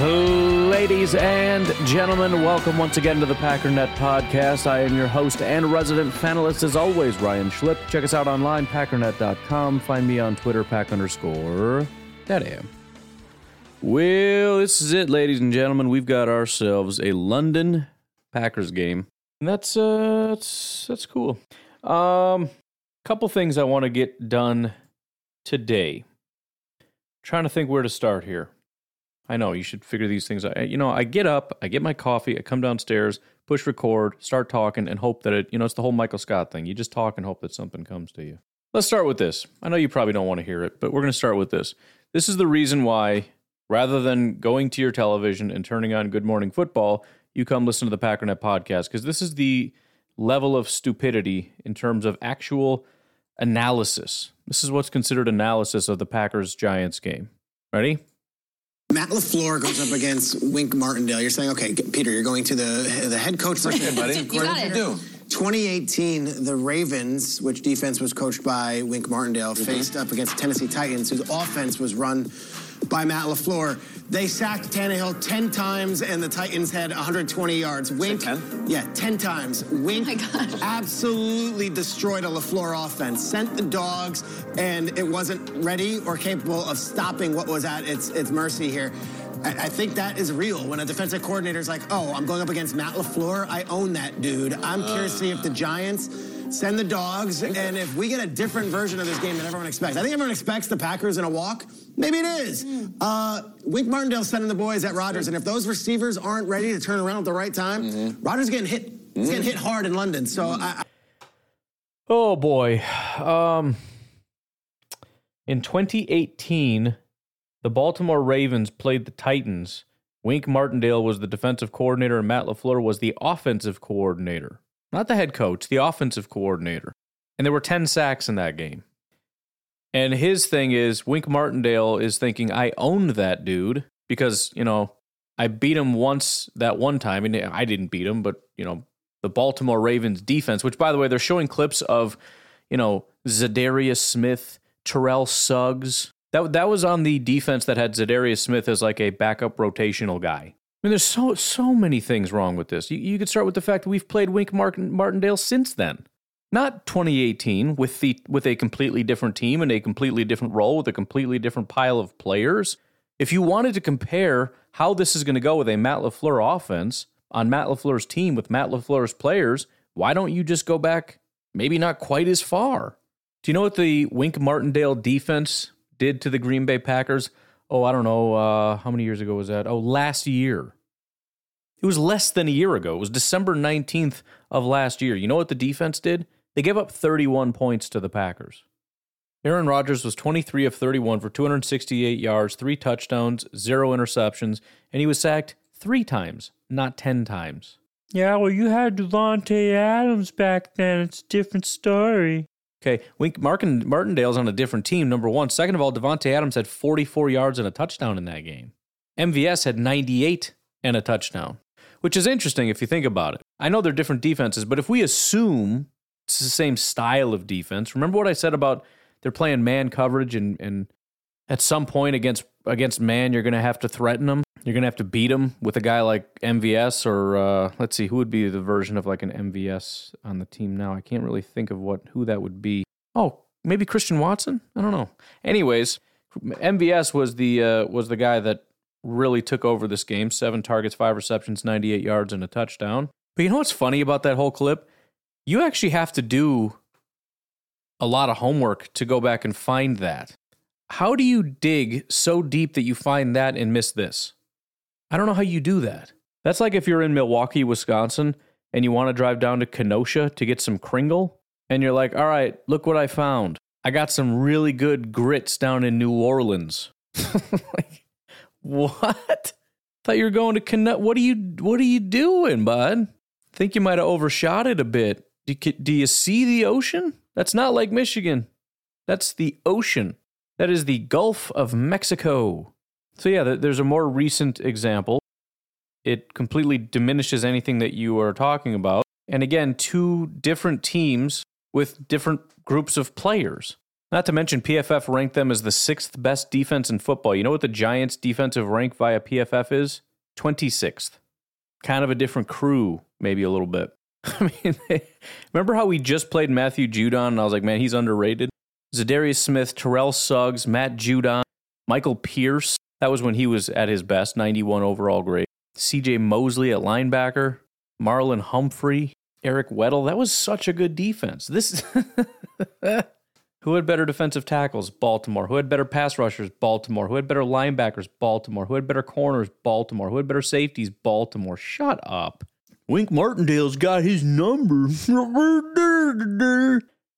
Ladies and gentlemen, welcome once again to the Packernet Podcast. I am your host and resident panelist, as always, Ryan Schlip. Check us out online, packernet.com. Find me on Twitter, pack underscore daddy. Well, this is it, ladies and gentlemen. We've got ourselves a London Packers game. And that's uh that's that's cool. Um couple things I want to get done today. Trying to think where to start here. I know you should figure these things out. You know, I get up, I get my coffee, I come downstairs, push record, start talking, and hope that it, you know, it's the whole Michael Scott thing. You just talk and hope that something comes to you. Let's start with this. I know you probably don't want to hear it, but we're going to start with this. This is the reason why, rather than going to your television and turning on Good Morning Football, you come listen to the Packernet podcast, because this is the level of stupidity in terms of actual analysis. This is what's considered analysis of the Packers Giants game. Ready? Matt LaFleur goes up against Wink Martindale. You're saying, okay, Peter, you're going to the the head coach. Okay, buddy. You got it. do? 2018, the Ravens, which defense was coached by Wink Martindale, mm-hmm. faced up against Tennessee Titans, whose offense was run by Matt LaFleur. They sacked Tannehill 10 times, and the Titans had 120 yards. Wink, 10? yeah, 10 times. Wink oh my gosh. absolutely destroyed a LaFleur offense, sent the dogs, and it wasn't ready or capable of stopping what was at its, its mercy here. I, I think that is real. When a defensive coordinator is like, oh, I'm going up against Matt LaFleur, I own that dude. I'm curious to see if the Giants send the dogs, and if we get a different version of this game than everyone expects. I think everyone expects the Packers in a walk. Maybe it is. Uh, Wink Martindale sending the boys at Rodgers, and if those receivers aren't ready to turn around at the right time, Rodgers getting hit. He's getting hit hard in London. So I, I Oh boy. Um in 2018, the Baltimore Ravens played the Titans. Wink Martindale was the defensive coordinator and Matt LaFleur was the offensive coordinator. Not the head coach, the offensive coordinator. And there were 10 sacks in that game. And his thing is Wink Martindale is thinking I owned that dude because, you know, I beat him once that one time and I didn't beat him, but, you know, the Baltimore Ravens defense, which by the way, they're showing clips of, you know, Za'Darius Smith, Terrell Suggs. That that was on the defense that had Za'Darius Smith as like a backup rotational guy. I mean, there's so so many things wrong with this. You, you could start with the fact that we've played Wink Martin, Martindale since then, not 2018 with the with a completely different team and a completely different role with a completely different pile of players. If you wanted to compare how this is going to go with a Matt Lafleur offense on Matt Lafleur's team with Matt Lafleur's players, why don't you just go back? Maybe not quite as far. Do you know what the Wink Martindale defense did to the Green Bay Packers? Oh, I don't know. Uh, how many years ago was that? Oh, last year. It was less than a year ago. It was December 19th of last year. You know what the defense did? They gave up 31 points to the Packers. Aaron Rodgers was 23 of 31 for 268 yards, three touchdowns, zero interceptions, and he was sacked three times, not 10 times. Yeah, well, you had Davante Adams back then. It's a different story. Okay, Wink Martin, Martindale's on a different team, number one. Second of all, Davante Adams had 44 yards and a touchdown in that game. MVS had 98 and a touchdown, which is interesting if you think about it. I know they're different defenses, but if we assume it's the same style of defense, remember what I said about they're playing man coverage, and and at some point against against man, you're going to have to threaten them. You're going to have to beat them with a guy like MVS or uh, let's see, who would be the version of like an MVS on the team now? I can't really think of what who that would be. Oh, maybe Christian Watson. I don't know. Anyways, MVS was the uh, was the guy that really took over this game. Seven targets, five receptions, 98 yards, and a touchdown. But you know what's funny about that whole clip? You actually have to do a lot of homework to go back and find that. How do you dig so deep that you find that and miss this? I don't know how you do that. That's like if you're in Milwaukee, Wisconsin, and you want to drive down to Kenosha to get some Kringle, and you're like, all right, look what I found. I got some really good grits down in New Orleans. like, what? Thought you were going to Kenosha. What are you What are you doing, bud? Think you might have overshot it a bit. Do you, do you see the ocean? That's not Lake Michigan. That's the ocean. That is the Gulf of Mexico. So, yeah, there's a more recent example. It completely diminishes anything that you are talking about. And again, two different teams with different groups of players. Not to mention, PFF ranked them as the sixth best defense in football. You know what the Giants' defensive rank via PFF is? 26th. Kind of a different crew, maybe a little bit. I mean, remember how we just played Matthew Judon and I was like, man, he's underrated? Za'Darius Smith, Terrell Suggs, Matt Judon, Michael Pierce. That was when he was at his best, 91 overall grade. CJ Mosley at linebacker, Marlon Humphrey, Eric Weddle. That was such a good defense. This Who had better defensive tackles? Baltimore. Who had better pass rushers? Baltimore. Who had better linebackers? Baltimore. Who had better corners? Baltimore. Who had better safeties? Baltimore. Shut up. Wink Martindale's got his number.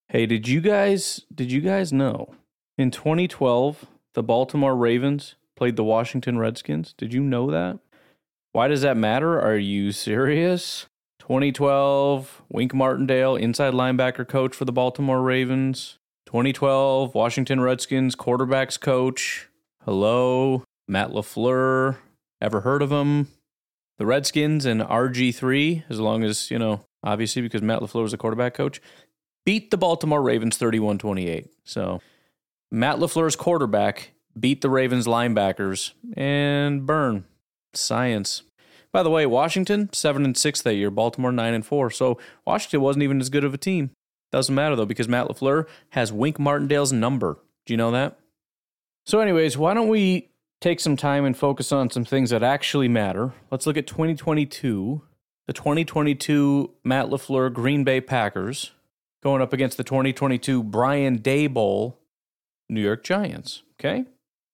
hey, did you guys did you guys know in 2012 the Baltimore Ravens played the Washington Redskins? Did you know that? Why does that matter? Are you serious? 2012, Wink Martindale, inside linebacker coach for the Baltimore Ravens. 2012, Washington Redskins quarterbacks coach. Hello, Matt LaFleur. Ever heard of him? The Redskins and RG3, as long as, you know, obviously because Matt LaFleur was a quarterback coach, beat the Baltimore Ravens 31 28. So Matt LaFleur's quarterback beat the Ravens linebackers and burn. Science. By the way, Washington, 7 and 6 that year, Baltimore 9 and 4. So Washington wasn't even as good of a team. Doesn't matter though, because Matt LaFleur has Wink Martindale's number. Do you know that? So, anyways, why don't we take some time and focus on some things that actually matter. Let's look at 2022. The 2022 Matt LaFleur Green Bay Packers going up against the 2022 Brian Daboll New York Giants. Okay.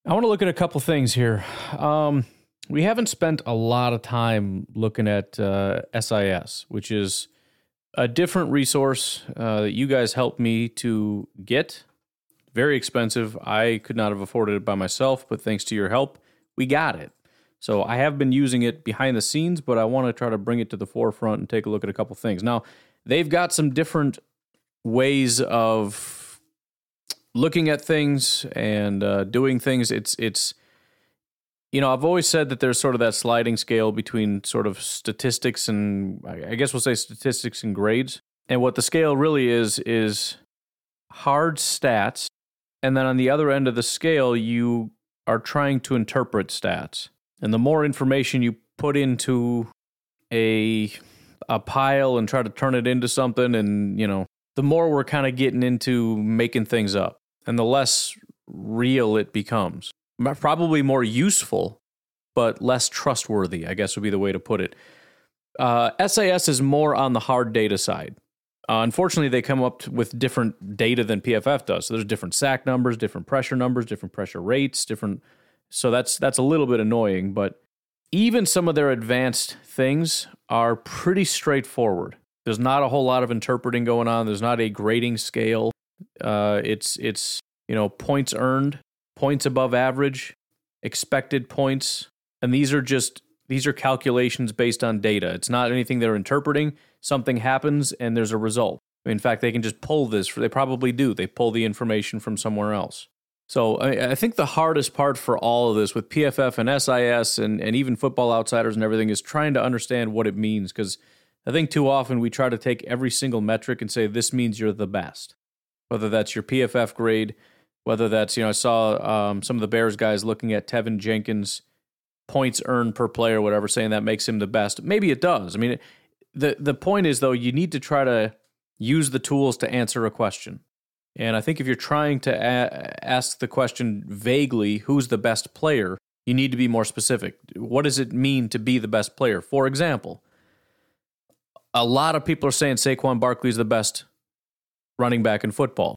I want to look at a couple things here. Um, we haven't spent a lot of time looking at uh, SIS, which is a different resource uh, that you guys helped me to get very expensive. I could not have afforded it by myself, but thanks to your help, we got it. So I have been using it behind the scenes, but I want to try to bring it to the forefront and take a look at a couple things. Now, they've got some different ways of looking at things and uh, doing things. It's it's you know I've always said that there's sort of that sliding scale between sort of statistics and I guess we'll say statistics and grades. And what the scale really is is hard stats and then on the other end of the scale, you are trying to interpret stats. And the more information you put into a a pile and try to turn it into something and, you know, the more we're kind of getting into making things up and the less real it becomes. Probably more useful, but less trustworthy, I guess would be the way to put it. Uh, SIS is more on the hard data side. Uh, unfortunately, they come up with different data than PFF does. So there's different sack numbers, different pressure numbers, different pressure rates, different. So that's that's a little bit annoying. But even some of their advanced things are pretty straightforward. There's not a whole lot of interpreting going on. There's not a grading scale. Uh, it's it's you know points earned, points above average, expected points, and these are just these are calculations based on data. It's not anything they're interpreting something happens and there's a result. In fact, they can just pull this. They probably do. They pull the information from somewhere else. So I, think the hardest part for all of this with PFF and SIS and, and even football outsiders and everything is trying to understand what it means. Because I think too often we try to take every single metric and say, this means you're the best. whether that's your PFF grade, whether that's, you know, I saw um, some of the Bears guys looking at Teven Jenkins' points earned per play or whatever, saying that makes him the best. Maybe it does. I mean, the the point is though, you need to try to use the tools to answer a question. And I think if you're trying to a- ask the question vaguely, who's the best player, you need to be more specific. What does it mean to be the best player? For example, a lot of people are saying Saquon Barkley is the best running back in football.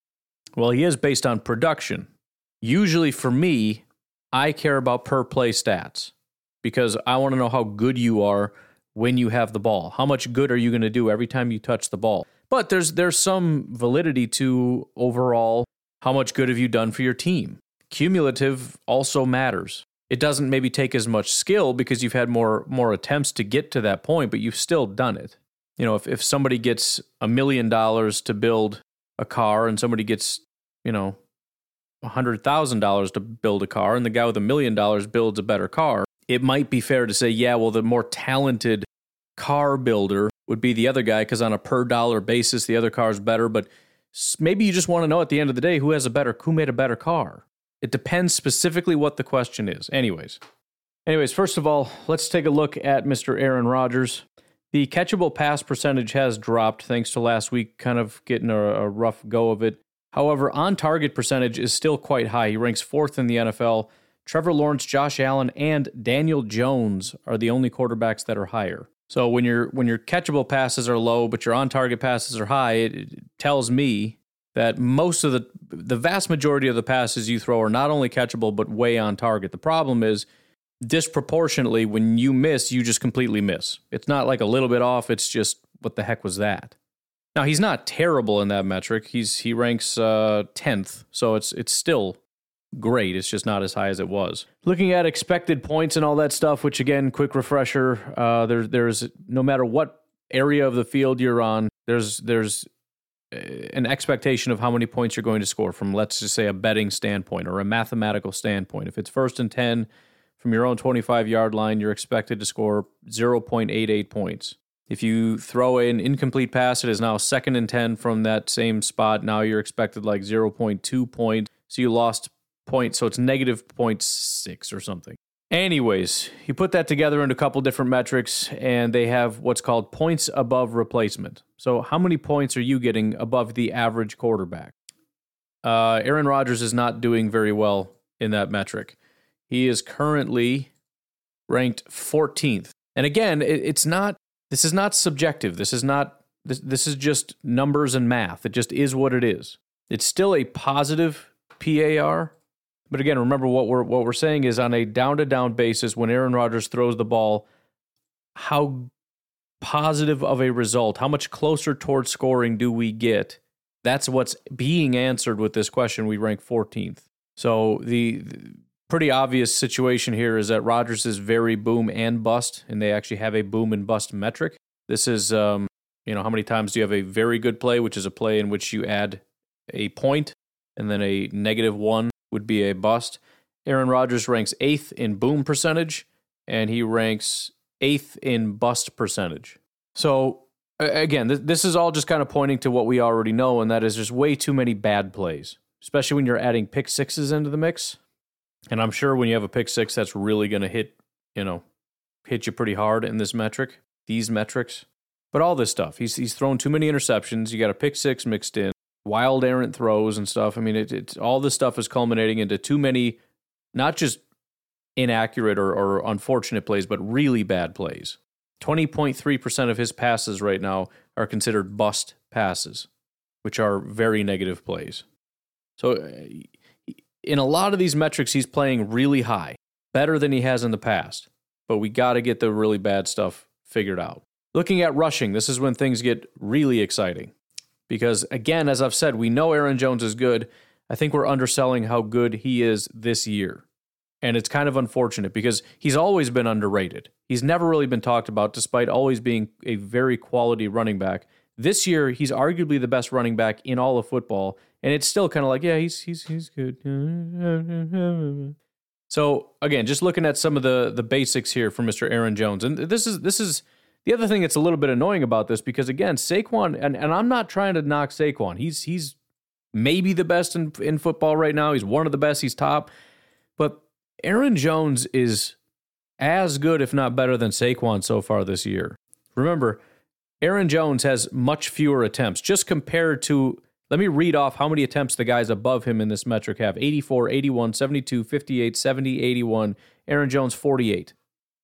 Well, he is based on production. Usually for me, I care about per play stats because I want to know how good you are when you have the ball. How much good are you going to do every time you touch the ball? But there's there's some validity to overall how much good have you done for your team. Cumulative also matters. It doesn't maybe take as much skill because you've had more more attempts to get to that point, but you've still done it. You know, if, if somebody gets a million dollars to build a car and somebody gets, you know, $100,000 to build a car and the guy with a million dollars builds a better car, it might be fair to say, yeah, well, the more talented car builder would be the other guy because on a per dollar basis, the other car is better. But maybe you just want to know at the end of the day who has a better, who made a better car. It depends specifically what the question is. Anyways, anyways, first of all, let's take a look at Mr. Aaron Rodgers. The catchable pass percentage has dropped thanks to last week kind of getting a, a rough go of it. However, on target percentage is still quite high. He ranks fourth in the NFL. Trevor Lawrence, Josh Allen, and Daniel Jones are the only quarterbacks that are higher. So when your when your catchable passes are low, but your on target passes are high, it, it tells me that most of the the vast majority of the passes you throw are not only catchable but way on target. The problem is disproportionately when you miss, you just completely miss. It's not like a little bit off, it's just what the heck was that? Now he's not terrible in that metric. He's he ranks uh, 10th, so it's it's still great. It's just not as high as it was. Looking at expected points and all that stuff, which again, quick refresher, uh, there, there's no matter what area of the field you're on, there's there's an expectation of how many points you're going to score from, let's just say, a betting standpoint or a mathematical standpoint. If it's first and 10 from your own 25 yard line, you're expected to score 0.88 points. If you throw an incomplete pass, it is now second and 10 from that same spot. Now you're expected like 0.2 points. So you lost point, so it's negative 0.6 or something. Anyways, you put that together into a couple different metrics, and they have what's called points above replacement. So, how many points are you getting above the average quarterback? Uh, Aaron Rodgers is not doing very well in that metric. He is currently ranked 14th. And again, it, it's not, this is not subjective. This is not, this, this is just numbers and math. It just is what it is. It's still a positive PAR, but again, remember what we're what we're saying is on a down to down basis when Aaron Rodgers throws the ball, how positive of a result, how much closer towards scoring do we get? That's what's being answered with this question. We rank 14th. So the, the pretty obvious situation here is that Rodgers is very boom and bust, and they actually have a boom and bust metric. This is, um, you know, how many times do you have a very good play, which is a play in which you add a point, and then a negative one would be a bust. Aaron Rodgers ranks eighth in boom percentage, and he ranks eighth in bust percentage. So, again, this is all just kind of pointing to what we already know, and that is there's way too many bad plays, especially when you're adding pick sixes into the mix. And I'm sure when you have a pick six, that's really going to hit, you know, hit you pretty hard in this metric, these metrics. But all this stuff, he's he's thrown too many interceptions. You got a pick six mixed in wild errant throws and stuff. I mean, it, all this stuff is culminating into too many, not just inaccurate or, or unfortunate plays, but really bad plays. 20.3% of his passes right now are considered bust passes, which are very negative plays. So, uh, in a lot of these metrics, he's playing really high, better than he has in the past. But we got to get the really bad stuff figured out. Looking at rushing, this is when things get really exciting because again, as I've said, we know Aaron Jones is good. I think we're underselling how good he is this year. And it's kind of unfortunate because he's always been underrated. He's never really been talked about, despite always being a very quality running back. This year, he's arguably the best running back in all of football, and it's still kind of like, yeah, he's he's he's good. So again, just looking at some of the the basics here for Mr. Aaron Jones, and this is this is the other thing that's a little bit annoying about this, because again, Saquon, and, and I'm not trying to knock Saquon. He's he's maybe the best in, in football right now. He's one of the best. He's top. But Aaron Jones is as good, if not better, than Saquon so far this year. Remember, Aaron Jones has much fewer attempts, just compared to. Let me read off how many attempts the guys above him in this metric have 84, 81, 72, 58, 70, 81. Aaron Jones, 48.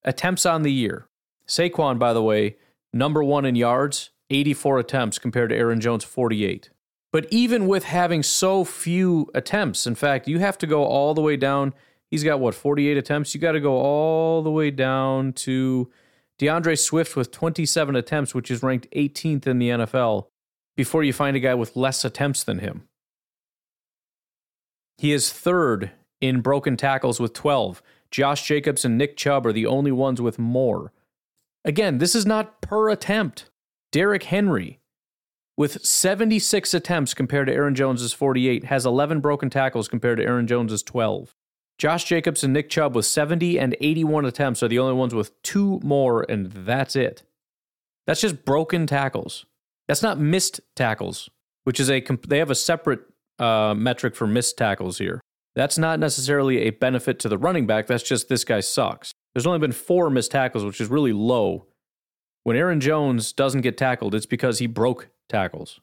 Attempts on the year. Saquon, by the way, number one in yards, 84 attempts compared to Aaron Jones, 48. But even with having so few attempts, in fact, you have to go all the way down. He's got what, 48 attempts? You got to go all the way down to D'Andre Swift with 27 attempts, which is ranked 18th in the NFL, before you find a guy with less attempts than him. He is third in broken tackles with 12. Josh Jacobs and Nick Chubb are the only ones with more. Again, this is not per attempt. Derrick Henry, with 76 attempts compared to Aaron Jones's 48, has 11 broken tackles compared to Aaron Jones's 12. Josh Jacobs and Nick Chubb with 70 and 81 attempts are the only ones with two more, and that's it. That's just broken tackles. That's not missed tackles, which is a they have a separate uh, metric for missed tackles here. That's not necessarily a benefit to the running back. That's just this guy sucks. There's only been four missed tackles, which is really low. When Aaron Jones doesn't get tackled, it's because he broke tackles.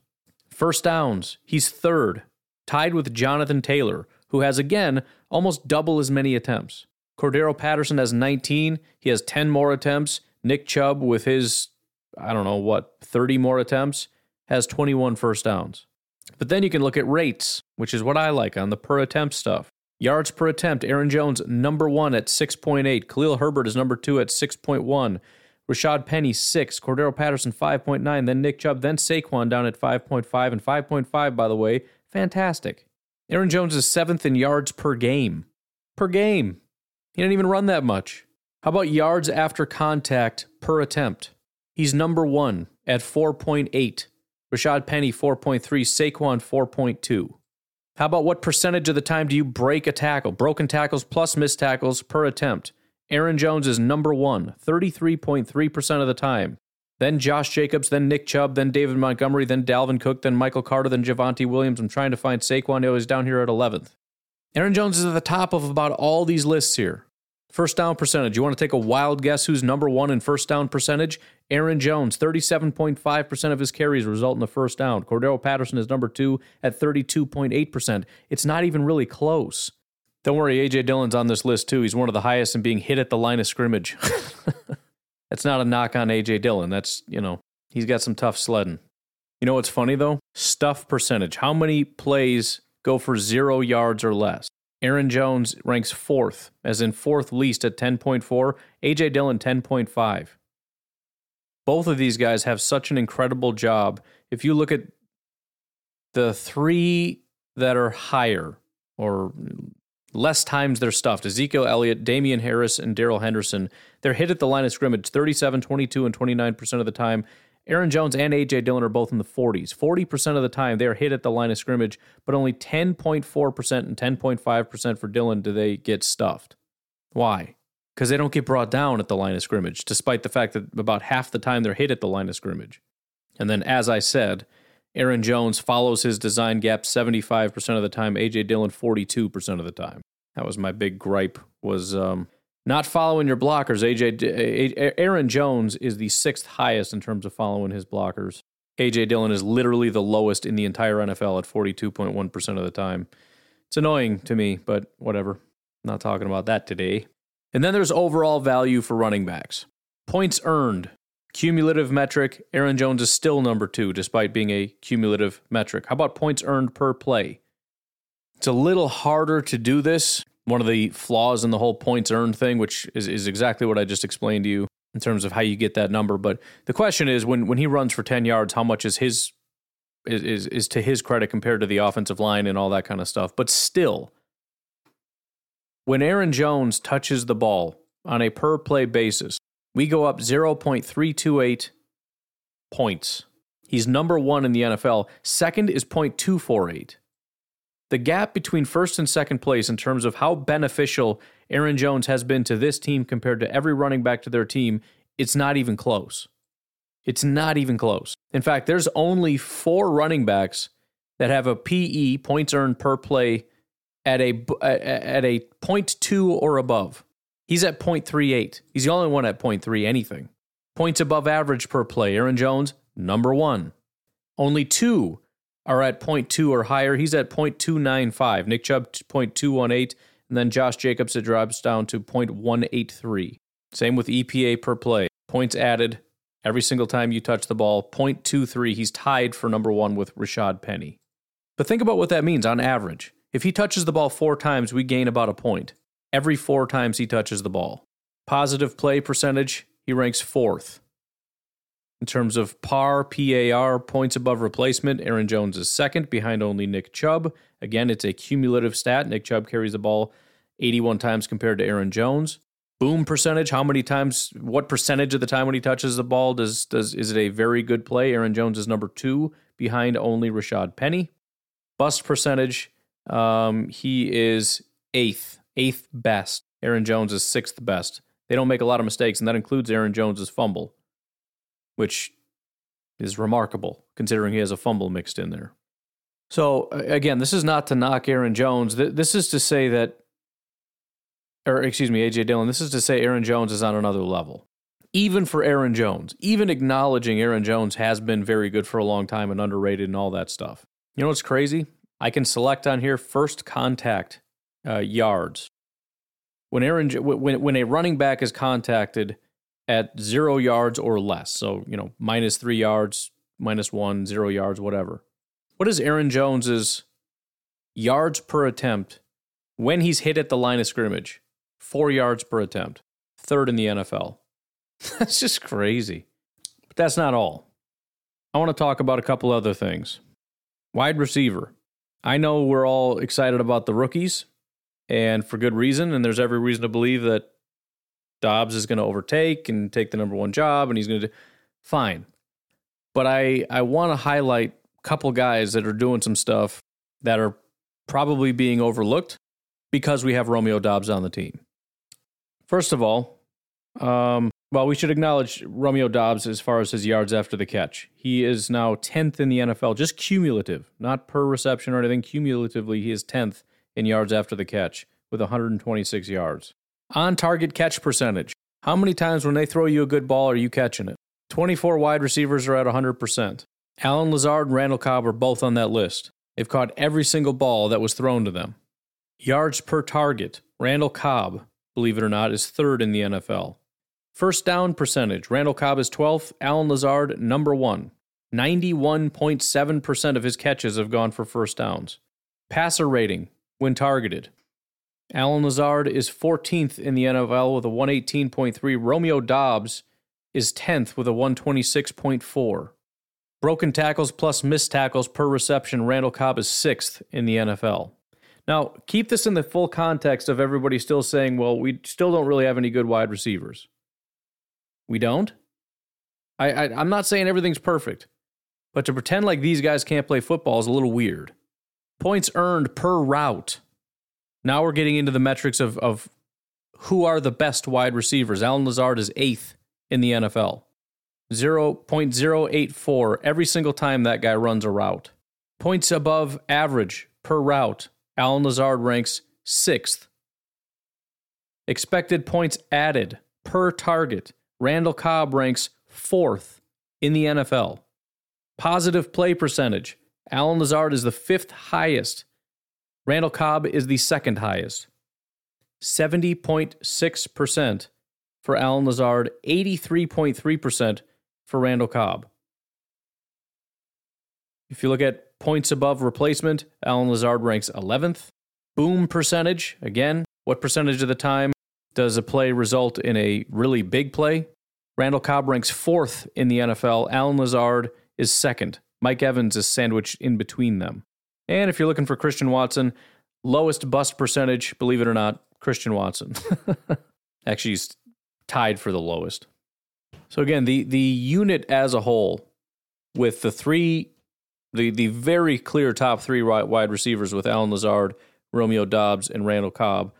First downs, he's third, tied with Jonathan Taylor, who has again almost double as many attempts. Cordarrelle Patterson has 19, he has 10 more attempts. Nick Chubb, with his, I don't know what, 30 more attempts, has 21 first downs. But then you can look at rates, which is what I like on the per attempt stuff. Yards per attempt, Aaron Jones, number one at 6.8. Khalil Herbert is number two at 6.1. Rashaad Penny, 6. Cordarrelle Patterson, 5.9. Then Nick Chubb, then Saquon down at 5.5. And 5.5, by the way, fantastic. Aaron Jones is seventh in yards per game. Per game. He didn't even run that much. How about yards after contact per attempt? He's number one at 4.8. Rashaad Penny, 4.3. Saquon, 4.2. How about what percentage of the time do you break a tackle? Broken tackles plus missed tackles per attempt. Aaron Jones is number one, 33.3% of the time. Then Josh Jacobs, then Nick Chubb, then David Montgomery, then Dalvin Cook, then Michael Carter, then Javonte Williams. I'm trying to find Saquon. He's down here at 11th. Aaron Jones is at the top of about all these lists here. First down percentage. You want to take a wild guess who's number one in first down percentage? Aaron Jones, 37.5% of his carries result in the first down. Cordarrelle Patterson is number two at 32.8%. It's not even really close. Don't worry, A.J. Dillon's on this list too. He's one of the highest in being hit at the line of scrimmage. That's not a knock on A.J. Dillon. That's, you know, he's got some tough sledding. You know what's funny though? Stuff percentage. How many plays go for zero yards or less? Aaron Jones ranks fourth, as in fourth least at 10.4, AJ Dillon 10.5. Both of these guys have such an incredible job. If you look at the three that are higher or less times they're stuffed. Ezekiel Elliott, Damien Harris, and Darrell Henderson. They're hit at the line of scrimmage 37, 22, and 29% of the time. Aaron Jones and A.J. Dillon are both in the 40s. 40% of the time they're hit at the line of scrimmage, but only 10.4% and 10.5% for Dillon do they get stuffed. Why? Because they don't get brought down at the line of scrimmage, despite the fact that about half the time they're hit at the line of scrimmage. And then, as I said, Aaron Jones follows his design gap 75% of the time, AJ Dillon 42% of the time. That was my big gripe was um, not following your blockers. AJ Aaron Jones is the sixth highest in terms of following his blockers. AJ Dillon is literally the lowest in the entire NFL at 42.1% of the time. It's annoying to me, but whatever. I'm not talking about that today. And then there's overall value for running backs. Points earned. Cumulative metric, Aaron Jones is still number two, despite being a cumulative metric. How about points earned per play? It's a little harder to do this. One of the flaws in the whole points earned thing, which is, is exactly what I just explained to you in terms of how you get that number. But the question is when, when he runs for 10 yards, how much is his is, is, is to his credit compared to the offensive line and all that kind of stuff. But still, when Aaron Jones touches the ball on a per play basis, we go up 0.328 points. He's number one in the NFL. Second is 0.248. The gap between first and second place in terms of how beneficial Aaron Jones has been to this team compared to every running back to their team, it's not even close. It's not even close. In fact, there's only four running backs that have a PE points earned per play at a at a 0.2 or above. He's at 0.38. He's the only one at 0.3 anything. Points above average per play. Aaron Jones, number one. Only two are at 0.2 or higher. He's at 0.295. Nick Chubb, 0.218. And then Josh Jacobs, it drops down to 0.183. Same with EPA per play. Points added every single time you touch the ball, 0.23. He's tied for number one with Rashaad Penny. But think about what that means on average. If he touches the ball four times, we gain about a point every four times he touches the ball. Positive play percentage, he ranks fourth. In terms of PAR, PAR, points above replacement, Aaron Jones is second, behind only Nick Chubb. Again, it's a cumulative stat. Nick Chubb carries the ball 81 times compared to Aaron Jones. Boom percentage, how many times, what percentage of the time when he touches the ball does, does is it a very good play? Aaron Jones is number two, behind only Rashaad Penny. Bust percentage, um, he is eighth, eighth best. Aaron Jones is sixth best. They don't make a lot of mistakes, and that includes Aaron Jones's fumble which is remarkable considering he has a fumble mixed in there. So, again, this is not to knock Aaron Jones. This is to say that, or excuse me, AJ Dillon, this is to say Aaron Jones is on another level. Even for Aaron Jones, even acknowledging Aaron Jones has been very good for a long time and underrated and all that stuff. You know what's crazy? I can select on here first contact uh, yards. When Aaron, when when a running back is contacted, at zero yards or less. So, you know, minus three yards, minus one, zero yards, whatever. What is Aaron Jones's yards per attempt when he's hit at the line of scrimmage? Four yards per attempt, third in the NFL. that's just crazy. But that's not all. I want to talk about a couple other things. Wide receiver. I know we're all excited about the rookies, and for good reason, and there's every reason to believe that Doubs is going to overtake and take the number one job, and he's going to do fine. But I I want to highlight a couple guys that are doing some stuff that are probably being overlooked because we have Romeo Doubs on the team. First of all, um, well, we should acknowledge Romeo Doubs as far as his yards after the catch. He is now 10th in the NFL, just cumulative, not per reception or anything. Cumulatively, he is 10th in yards after the catch with 126 yards. On target catch percentage. How many times when they throw you a good ball are you catching it? 24 wide receivers are at 100%. Allen Lazard and Randall Cobb are both on that list. They've caught every single ball that was thrown to them. Yards per target. Randall Cobb, believe it or not, is third in the NFL. First down percentage. Randall Cobb is 12th. Allen Lazard, number one. 91.7% of his catches have gone for first downs. Passer rating when targeted. Allen Lazard is 14th in the NFL with a 118.3. Romeo Doubs is 10th with a 126.4. Broken tackles plus missed tackles per reception, Randall Cobb is 6th in the NFL. Now, keep this in the full context of everybody still saying, well, we still don't really have any good wide receivers. We don't? I, I, am not saying everything's perfect, but to pretend like these guys can't play football is a little weird. Points earned per route. Now we're getting into the metrics of, of who are the best wide receivers. Allen Lazard is eighth in the NFL. 0.084 every single time that guy runs a route. Points above average per route. Allen Lazard ranks sixth. Expected points added per target. Randall Cobb ranks fourth in the NFL. Positive play percentage. Allen Lazard is the fifth highest Randall Cobb is the second highest. 70.6% for Allen Lazard, 83.3% for Randall Cobb. If you look at points above replacement, Allen Lazard ranks 11th. Boom percentage, again, what percentage of the time does a play result in a really big play? Randall Cobb ranks fourth in the NFL. Allen Lazard is second. Mike Evans is sandwiched in between them. And if you're looking for Christian Watson, lowest bust percentage, believe it or not, Christian Watson. Actually, he's tied for the lowest. So again, the the unit as a whole, with the three, the the very clear top three wide receivers with Allen Lazard, Romeo Doubs, and Randall Cobb,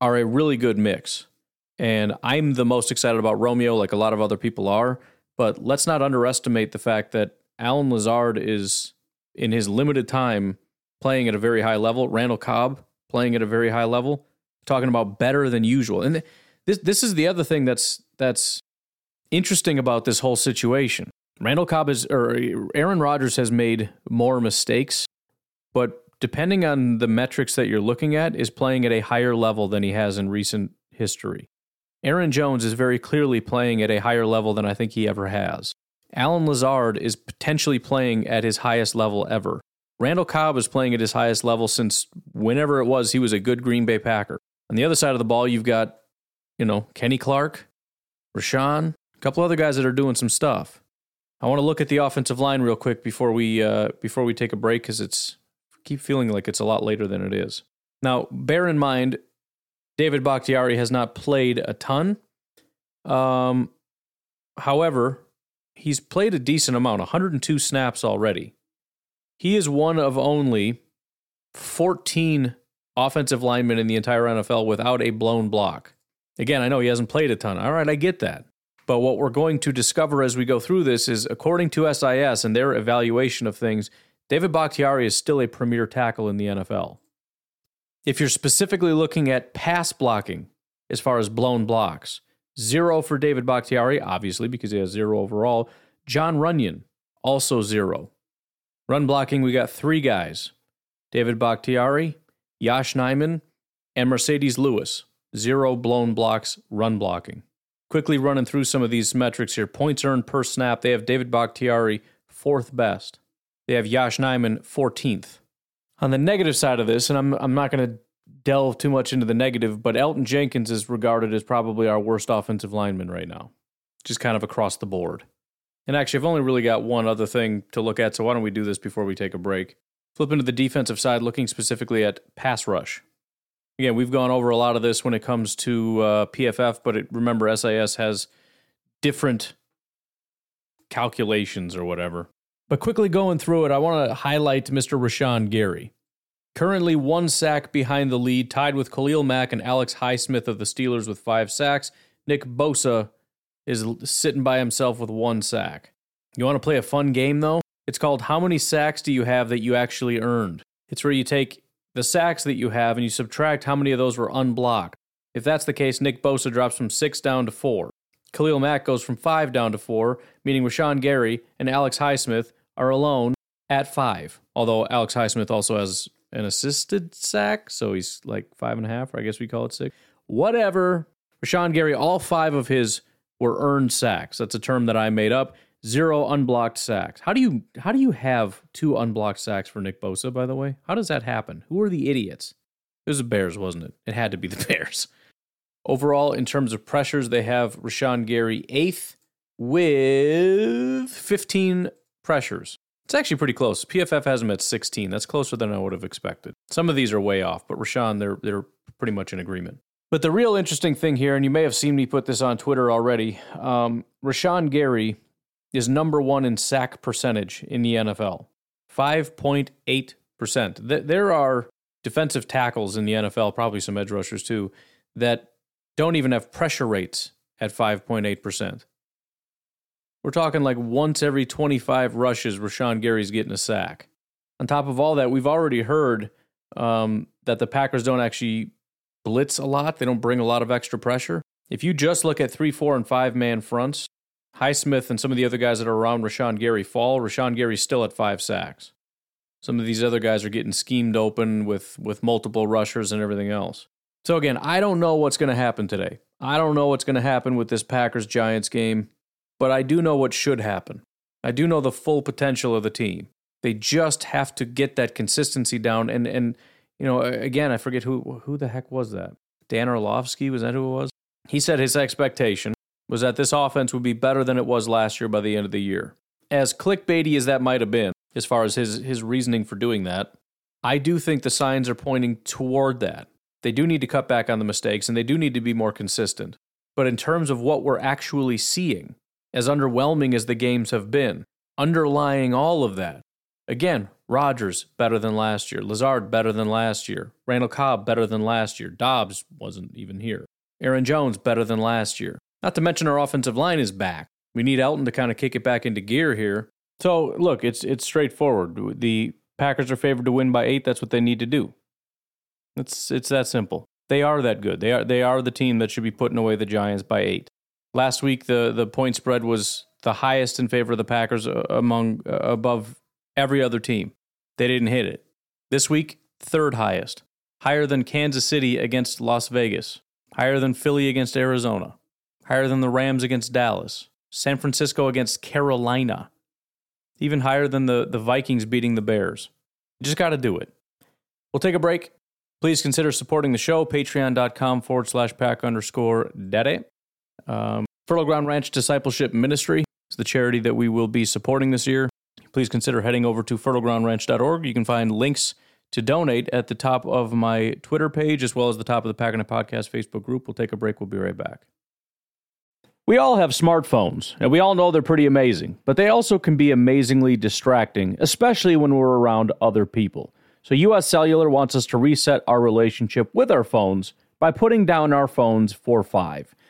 are a really good mix. And I'm the most excited about Romeo, like a lot of other people are. But let's not underestimate the fact that Allen Lazard is in his limited time playing at a very high level. Randall Cobb playing at a very high level, talking about better than usual. And this this is the other thing that's that's interesting about this whole situation. Randall Cobb is or Aaron Rodgers has made more mistakes, but depending on the metrics that you're looking at, is playing at a higher level than he has in recent history. Aaron Jones is very clearly playing at a higher level than I think he ever has. Allen Lazard is potentially playing at his highest level ever. Randall Cobb is playing at his highest level since whenever it was he was a good Green Bay Packer. On the other side of the ball, you've got, you know, Kenny Clark, Rashan, a couple other guys that are doing some stuff. I want to look at the offensive line real quick before we uh, before we take a break because it's keep feeling like it's a lot later than it is. Now, bear in mind, David Bakhtiari has not played a ton. Um, however, he's played a decent amount, 102 snaps already. He is one of only 14 offensive linemen in the entire NFL without a blown block. Again, I know he hasn't played a ton. All right, I get that. But what we're going to discover as we go through this is according to SIS and their evaluation of things, David Bakhtiari is still a premier tackle in the NFL. If you're specifically looking at pass blocking as far as blown blocks, zero for David Bakhtiari, obviously, because he has zero overall. Jon Runyan, also zero. Run blocking, we got three guys David Bakhtiari, Yosh Nijman, and Marcedes Lewis. Zero blown blocks, run blocking. Quickly running through some of these metrics here. Points earned per snap, they have David Bakhtiari fourth best. They have Yosh Nijman 14th. On the negative side of this, and I'm, I'm not going to delve too much into the negative, but Elgton Jenkins is regarded as probably our worst offensive lineman right now, just kind of across the board. And actually, I've only really got one other thing to look at, so why don't we do this before we take a break? Flip into the defensive side, looking specifically at pass rush. Again, we've gone over a lot of this when it comes to uh, PFF, but it, remember, SIS has different calculations or whatever. But quickly going through it, I want to highlight Mr. Rashan Gary. Currently one sack behind the lead, tied with Khalil Mack and Alex Highsmith of the Steelers with five sacks. Nick Bosa is sitting by himself with one sack. You want to play a fun game though? It's called How Many Sacks Do You Have That You Actually Earned? It's where you take the sacks that you have and you subtract how many of those were unblocked. If that's the case, Nick Bosa drops from six down to four. Khalil Mack goes from five down to four, meaning Rashan Gary and Alex Highsmith are alone at five. Although Alex Highsmith also has an assisted sack, so he's like five and a half, or I guess we call it six. Whatever. Rashan Gary, all five of his were earned sacks. That's a term that I made up. Zero unblocked sacks. How do you how do you have two unblocked sacks for Nick Bosa? By the way, how does that happen? Who are the idiots? It was the Bears, wasn't it? It had to be the Bears. Overall, in terms of pressures, they have Rashan Gary eighth with 15 pressures. It's actually pretty close. PFF has him at 16. That's closer than I would have expected. Some of these are way off, but Rashan, they're they're pretty much in agreement. But the real interesting thing here, and you may have seen me put this on Twitter already, um, Rashan Gary is number one in sack percentage in the NFL, 5.8%. There are defensive tackles in the NFL, probably some edge rushers too, that don't even have pressure rates at 5.8%. We're talking like once every 25 rushes, Rashan Gary's getting a sack. On top of all that, we've already heard um, that the Packers don't actually blitz a lot. They don't bring a lot of extra pressure. If you just look at three, four, and five man fronts, Highsmith and some of the other guys that are around Rashan Gary fall. Rashan Gary's still at five sacks. Some of these other guys are getting schemed open with with multiple rushers and everything else. So again, I don't know what's going to happen today. I don't know what's going to happen with this Packers Giants game but I do know what should happen. I do know the full potential of the team. They just have to get that consistency down. And and you know, again, I forget who who the heck was that. Dan Orlovsky was that who it was? He said his expectation was that this offense would be better than it was last year by the end of the year. As clickbaity as that might have been, as far as his his reasoning for doing that, I do think the signs are pointing toward that. They do need to cut back on the mistakes and they do need to be more consistent. But in terms of what we're actually seeing, as underwhelming as the games have been. Underlying all of that, again, Rodgers better than last year, Lazard better than last year, Randall Cobb better than last year, Doubs wasn't even here, Aaron Jones better than last year. Not to mention our offensive line is back. We need Elgton to kind of kick it back into gear here. So look, it's it's straightforward. The Packers are favored to win by eight. That's what they need to do. It's it's that simple. They are that good. They are they are the team that should be putting away the Giants by eight. Last week, the the point spread was the highest in favor of the Packers uh, among uh, above every other team. They didn't hit it. This week, third highest, higher than Kansas City against Las Vegas, higher than Philly against Arizona, higher than the Rams against Dallas, San Francisco against Carolina, even higher than the, the Vikings beating the Bears. You just got to do it. We'll take a break. Please consider supporting the show, patreon.com forward slash pack underscore dede. Um, Fertile Ground Ranch Discipleship Ministry is the charity that we will be supporting this year. Please consider heading over to fertilegroundranch.org. You can find links to donate at the top of my Twitter page as well as the top of the Pack-A-Day Podcast Facebook group. We'll take a break. We'll be right back. We all have smartphones, and we all know they're pretty amazing, but they also can be amazingly distracting, especially when we're around other people. So, US Cellular wants us to reset our relationship with our phones by putting down our phones for five.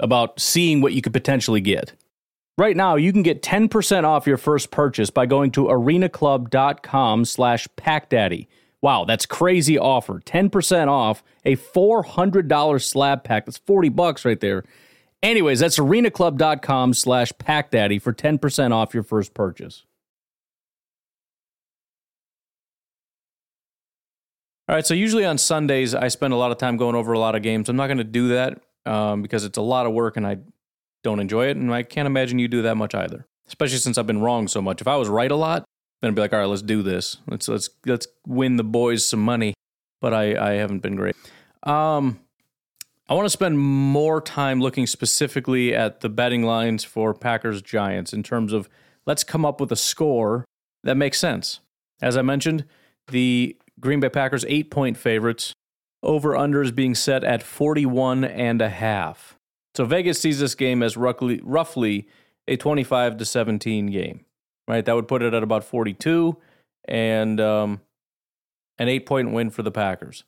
about seeing what you could potentially get. Right now, you can get 10% off your first purchase by going to arenaclub.com slash packdaddy. Wow, that's crazy offer. 10% off a $400 slab pack. That's 40 bucks right there. Anyways, that's arenaclub.com slash packdaddy for 10% off your first purchase. All right, so usually on Sundays, I spend a lot of time going over a lot of games. I'm not going to do that um, because it's a lot of work and I don't enjoy it. And I can't imagine you do that much either, especially since I've been wrong so much. If I was right a lot, then I'd be like, all right, let's do this. Let's let's let's win the boys some money. But I I haven't been great. Um, I want to spend more time looking specifically at the betting lines for Packers Giants in terms of let's come up with a score that makes sense. As I mentioned, the Green Bay Packers eight point favorites. Over under is being set at 41 and a half. So Vegas sees this game as roughly roughly a 25 to 17 game. Right? That would put it at about 42 and um, an 8 point win for the Packers.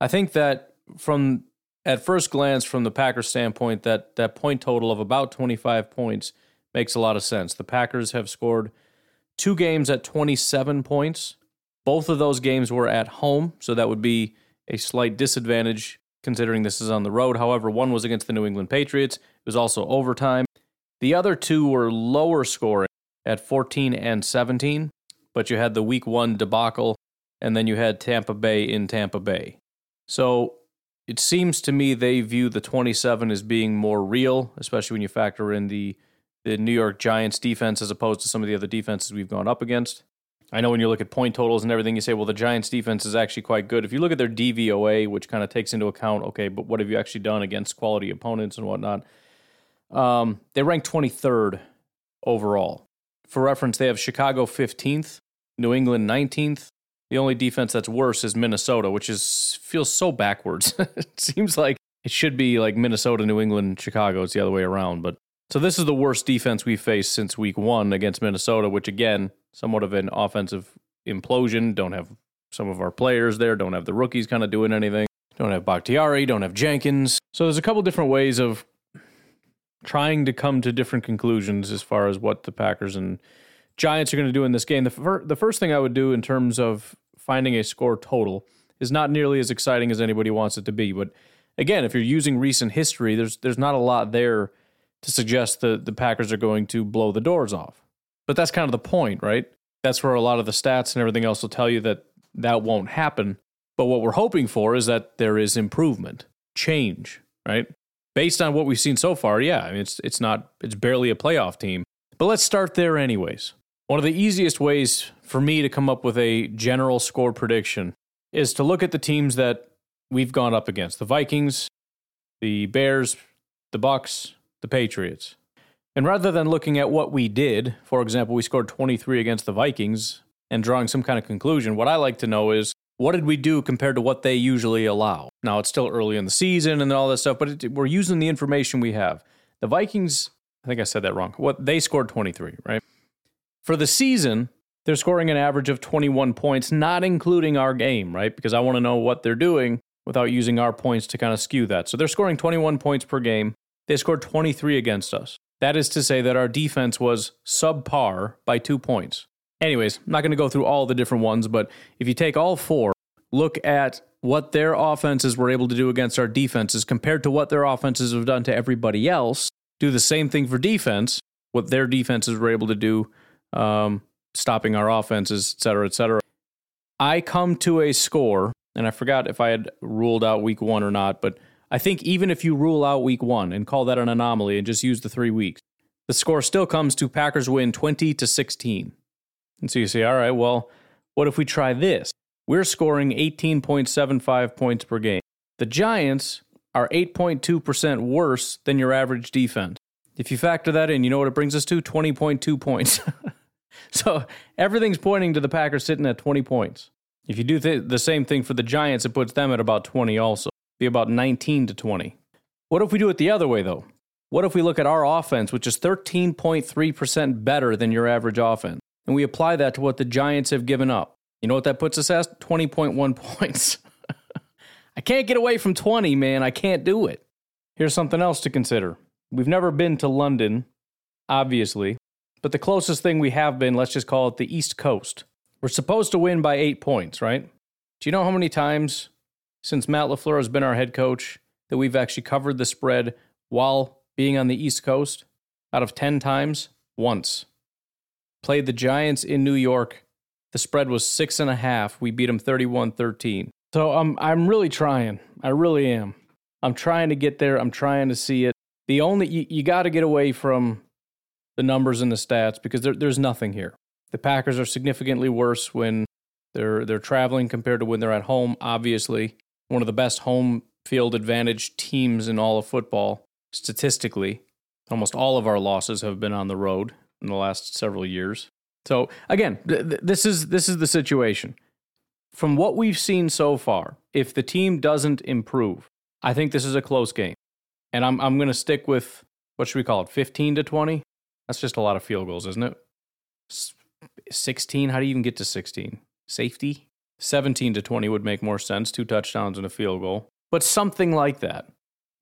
I think that from at first glance from the Packers standpoint that that point total of about 25 points makes a lot of sense. The Packers have scored two games at 27 points. Both of those games were at home, so that would be a slight disadvantage considering this is on the road. However, one was against the New England Patriots. It was also overtime. The other two were lower scoring at 14 and 17, but you had the week 1 debacle and then you had Tampa Bay in Tampa Bay. So, it seems to me they view the 27 as being more real, especially when you factor in the the New York Giants defense as opposed to some of the other defenses we've gone up against. I know when you look at point totals and everything, you say, well, the Giants defense is actually quite good. If you look at their DVOA, which kind of takes into account, okay, but what have you actually done against quality opponents and whatnot? Um, they rank 23rd overall. For reference, they have Chicago 15th, New England 19th. The only defense that's worse is Minnesota, which is feels so backwards. it seems like it should be like Minnesota, New England, Chicago. It's the other way around. But so this is the worst defense we've faced since week one against Minnesota, which again somewhat of an offensive implosion. Don't have some of our players there, don't have the rookies kind of doing anything. Don't have Bakhtiari, don't have Jenkins. So there's a couple different ways of trying to come to different conclusions as far as what the Packers and Giants are going to do in this game. The, fir- the first thing I would do in terms of finding a score total is not nearly as exciting as anybody wants it to be. But again, if you're using recent history, there's there's not a lot there to suggest that the Packers are going to blow the doors off. But that's kind of the point, right? That's where a lot of the stats and everything else will tell you that that won't happen. But what we're hoping for is that there is improvement, change, right? Based on what we've seen so far, yeah, I mean, it's it's not it's barely a playoff team. But let's start there anyways. One of the easiest ways for me to come up with a general score prediction is to look at the teams that we've gone up against. The Vikings, the Bears, the Bucks, the Patriots. And rather than looking at what we did, for example, we scored 23 against the Vikings and drawing some kind of conclusion, what I like to know is what did we do compared to what they usually allow? Now, it's still early in the season and all that stuff, but it, we're using the information we have. The Vikings, I think I said that wrong. What they scored 23, right? For the season, they're scoring an average of 21 points, not including our game, right? Because I want to know what they're doing without using our points to kind of skew that. So they're scoring 21 points per game. They scored 23 against us. That is to say that our defense was subpar by two points. Anyways, I'm not going to go through all the different ones, but if you take all four, look at what their offenses were able to do against our defenses compared to what their offenses have done to everybody else, do the same thing for defense, what their defenses were able to do, um, stopping our offenses, et cetera, et cetera. I come to a score, and I forgot if I had ruled out week one or not, but I think even if you rule out week one and call that an anomaly and just use the three weeks, the score still comes to Packers win 20 to 16. And so you say, all right, well, what if we try this? We're scoring 18.75 points per game. The Giants are 8.2% worse than your average defense. If you factor that in, you know what it brings us to? 20.2 points. so everything's pointing to the Packers sitting at 20 points. If you do th- the same thing for the Giants, it puts them at about 20 also. Be about 19 to 20. What if we do it the other way though? What if we look at our offense, which is 13.3% better than your average offense? and we apply that to what the Giants have given up. You know what that puts us at? 20.1 points. I can't get away from 20, man. I can't do it. Here's something else to consider. We've never been to London, obviously, but the closest thing we have been, let's just call it the East Coast. We're supposed to win by eight points, right? Do you know how many times since Matt LaFleur has been our head coach that we've actually covered the spread while being on the East Coast? Out of 10 times, once played the Giants in New York. The spread was six and a half. We beat them 31 13. So I'm, I'm really trying. I really am. I'm trying to get there. I'm trying to see it. The only, you, you got to get away from the numbers and the stats because there, there's nothing here. The Packers are significantly worse when they're, they're traveling compared to when they're at home, obviously. One of the best home field advantage teams in all of football, statistically. Almost all of our losses have been on the road in the last several years. So again, th- th- this is this is the situation. From what we've seen so far, if the team doesn't improve, I think this is a close game. And I'm I'm going to stick with what should we call it? 15 to 20? That's just a lot of field goals, isn't it? 16, how do you even get to 16? Safety? 17 to 20 would make more sense, two touchdowns and a field goal. But something like that.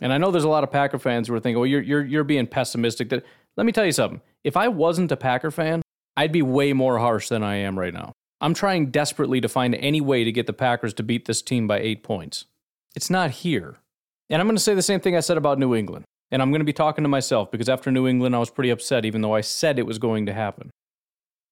And I know there's a lot of Packer fans who are thinking, "Well, you're you're you're being pessimistic." That let me tell you something. If I wasn't a Packer fan, I'd be way more harsh than I am right now. I'm trying desperately to find any way to get the Packers to beat this team by eight points. It's not here. And I'm going to say the same thing I said about New England. And I'm going to be talking to myself because after New England, I was pretty upset, even though I said it was going to happen.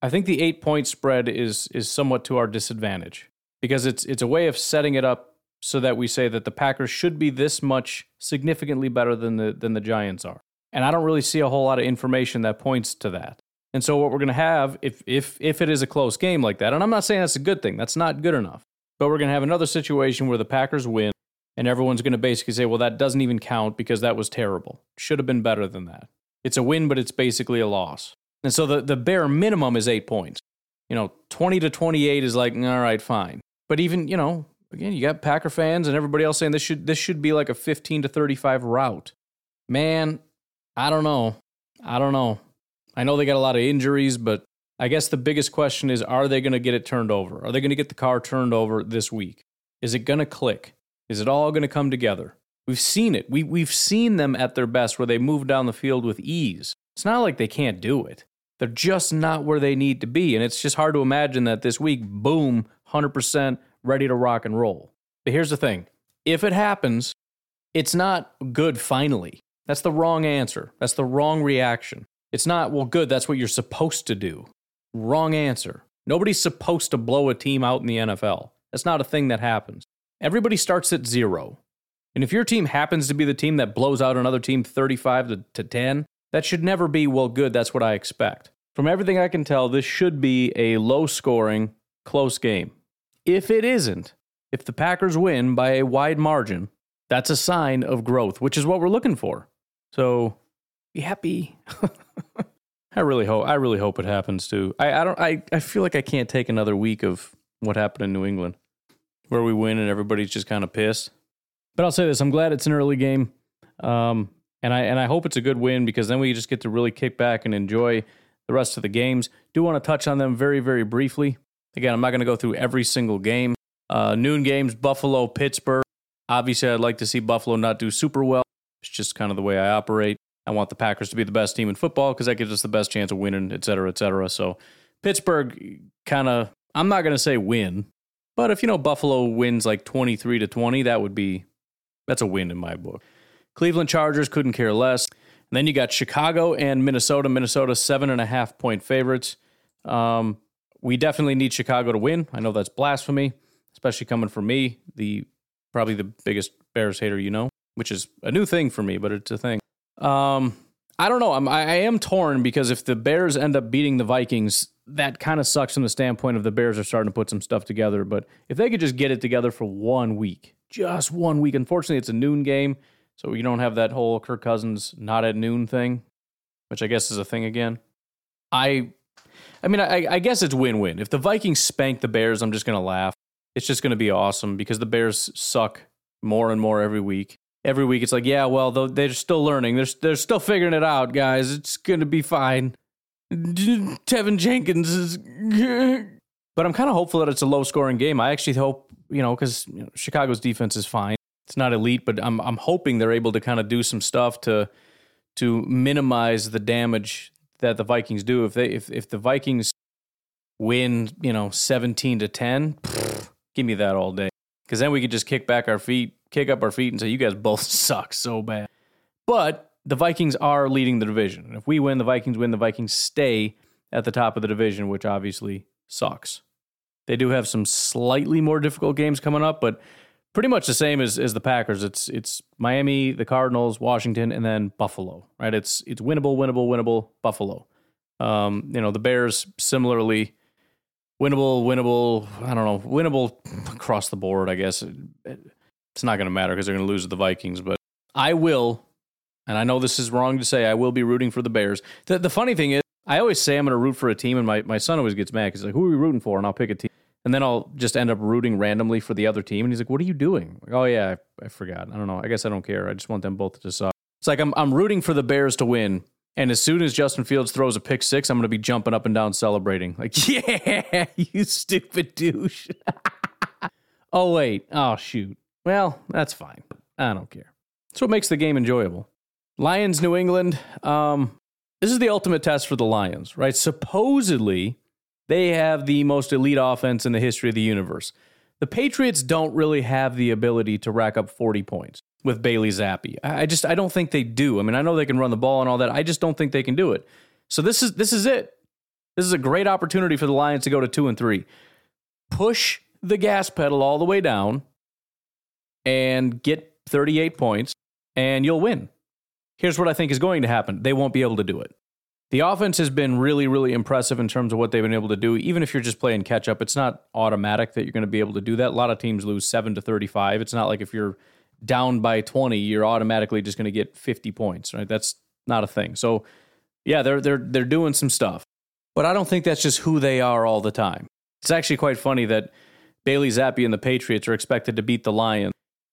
I think the eight point spread is, is somewhat to our disadvantage because it's, it's a way of setting it up so that we say that the Packers should be this much significantly better than the, than the Giants are. And I don't really see a whole lot of information that points to that. And so what we're going to have if if if it is a close game like that, and I'm not saying that's a good thing. That's not good enough. But we're going to have another situation where the Packers win and everyone's going to basically say, "Well, that doesn't even count because that was terrible. Should have been better than that." It's a win, but it's basically a loss. And so the the bare minimum is 8 points. You know, 20 to 28 is like, "All right, fine." But even, you know, again, you got Packer fans and everybody else saying this should this should be like a 15 to 35 rout. Man, I don't know. I don't know. I know they got a lot of injuries, but I guess the biggest question is are they going to get it turned over? Are they going to get the car turned over this week? Is it going to click? Is it all going to come together? We've seen it. We, we've seen them at their best where they move down the field with ease. It's not like they can't do it. They're just not where they need to be. And it's just hard to imagine that this week, boom, 100% ready to rock and roll. But here's the thing if it happens, it's not good finally. That's the wrong answer. That's the wrong reaction. It's not, well, good, that's what you're supposed to do. Wrong answer. Nobody's supposed to blow a team out in the NFL. That's not a thing that happens. Everybody starts at zero. And if your team happens to be the team that blows out another team 35 to, to 10, that should never be, well, good, that's what I expect. From everything I can tell, this should be a low scoring, close game. If it isn't, if the Packers win by a wide margin, that's a sign of growth, which is what we're looking for. So be happy. I really hope I really hope it happens too. I, I don't I, I feel like I can't take another week of what happened in New England. Where we win and everybody's just kind of pissed. But I'll say this, I'm glad it's an early game. Um, and I and I hope it's a good win because then we just get to really kick back and enjoy the rest of the games. Do want to touch on them very, very briefly. Again, I'm not going to go through every single game. Uh, noon games, Buffalo, Pittsburgh. Obviously, I'd like to see Buffalo not do super well. It's just kind of the way I operate. I want the Packers to be the best team in football because that gives us the best chance of winning, et cetera, et cetera. So Pittsburgh kind of, I'm not going to say win, but if you know Buffalo wins like 23 to 20, that would be, that's a win in my book. Cleveland Chargers couldn't care less. And then you got Chicago and Minnesota. Minnesota seven and a half point favorites. Um, we definitely need Chicago to win. I know that's blasphemy, especially coming from me, the probably the biggest Bears hater you know, which is a new thing for me, but it's a thing. Um, I don't know. I'm, I am torn because if the Bears end up beating the Vikings, that kind of sucks from the standpoint of the Bears are starting to put some stuff together. But if they could just get it together for one week, just one week. Unfortunately, it's a noon game, so you don't have that whole Kirk Cousins not at noon thing, which I guess is a thing again. I, I mean, I, I guess it's win-win. If the Vikings spank the Bears, I'm just gonna laugh. It's just gonna be awesome because the Bears suck more and more every week every week it's like, yeah, well, they're still learning. They're they're still figuring it out, guys. It's gonna be fine. Teven Jenkins is, but I'm kind of hopeful that it's a low scoring game. I actually hope you know because you know, Chicago's defense is fine. It's not elite, but I'm I'm hoping they're able to kind of do some stuff to to minimize the damage that the Vikings do. If they if if the Vikings win, you know, 17 to 10, give me that all day. Because then we could just kick back our feet kick up our feet and say, you guys both suck so bad. But the Vikings are leading the division. If we win, the Vikings win, the Vikings stay at the top of the division, which obviously sucks. They do have some slightly more difficult games coming up, but pretty much the same as, as the Packers. It's it's Miami, the Cardinals, Washington, and then Buffalo. Right? It's it's winnable, winnable, winnable. Buffalo. Um, you know the Bears similarly winnable, winnable. I don't know, winnable across the board. I guess it's not going to matter because they're going to lose to the Vikings. But I will, and I know this is wrong to say, I will be rooting for the Bears. The, the funny thing is, I always say I'm going to root for a team, and my, my son always gets mad because like, who are we rooting for? And I'll pick a team. And then I'll just end up rooting randomly for the other team. And he's like, what are you doing? Like, oh, yeah, I, I forgot. I don't know. I guess I don't care. I just want them both to suck. It's like I'm, I'm rooting for the Bears to win. And as soon as Justin Fields throws a pick six, I'm going to be jumping up and down celebrating. Like, yeah, you stupid douche. oh, wait. Oh, shoot. Well, that's fine. I don't care. That's what makes the game enjoyable. Lions, New England. Um, this is the ultimate test for the Lions, right? Supposedly, they have the most elite offense in the history of the universe. The Patriots don't really have the ability to rack up 40 points with Bailey Zappe. I just I don't think they do. I mean, I know they can run the ball and all that. I just don't think they can do it. So this is this is it. This is a great opportunity for the Lions to go to 2 and 3. Push the gas pedal all the way down and get 38 points, and you'll win. Here's what I think is going to happen they won't be able to do it. The offense has been really, really impressive in terms of what they've been able to do. Even if you're just playing catch up, it's not automatic that you're going to be able to do that. A lot of teams lose 7 to 35. It's not like if you're down by 20, you're automatically just going to get 50 points, right? That's not a thing. So, yeah, they're they're they're doing some stuff. But I don't think that's just who they are all the time. It's actually quite funny that Bailey Zappe and the Patriots are expected to beat the Lions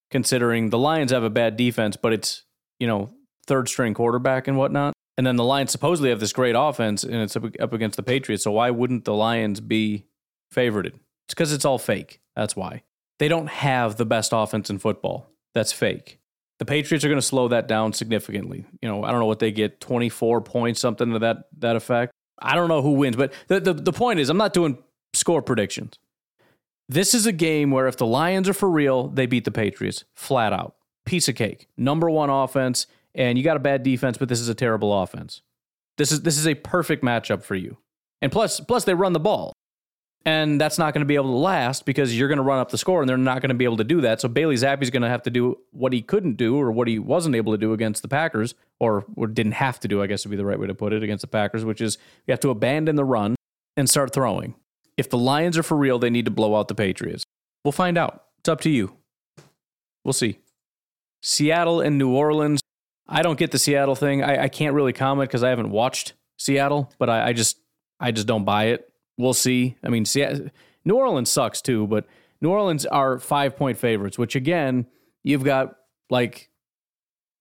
considering the Lions have a bad defense, but it's, you know, third string quarterback and whatnot. And then the Lions supposedly have this great offense and it's up against the Patriots. So why wouldn't the Lions be favored? It's because it's all fake. That's why. They don't have the best offense in football. That's fake. The Patriots are going to slow that down significantly. You know, I don't know what they get, 24 points, something to that that effect. I don't know who wins, but the, the, the point is I'm not doing score predictions. This is a game where if the Lions are for real, they beat the Patriots flat out. Piece of cake. Number one offense, and you got a bad defense, but this is a terrible offense. This is this is a perfect matchup for you. And plus, plus they run the ball. And that's not going to be able to last because you're going to run up the score and they're not going to be able to do that. So Bailey Zappe's going to have to do what he couldn't do or what he wasn't able to do against the Packers or, or didn't have to do, I guess would be the right way to put it, against the Packers, which is you have to abandon the run and start throwing. If the Lions are for real, they need to blow out the Patriots. We'll find out. It's up to you. We'll see. Seattle and New Orleans. I don't get the Seattle thing. I, I can't really comment because I haven't watched Seattle, but I, I just I just don't buy it. We'll see. I mean, New Orleans sucks too, but New Orleans are five point favorites, which again, you've got like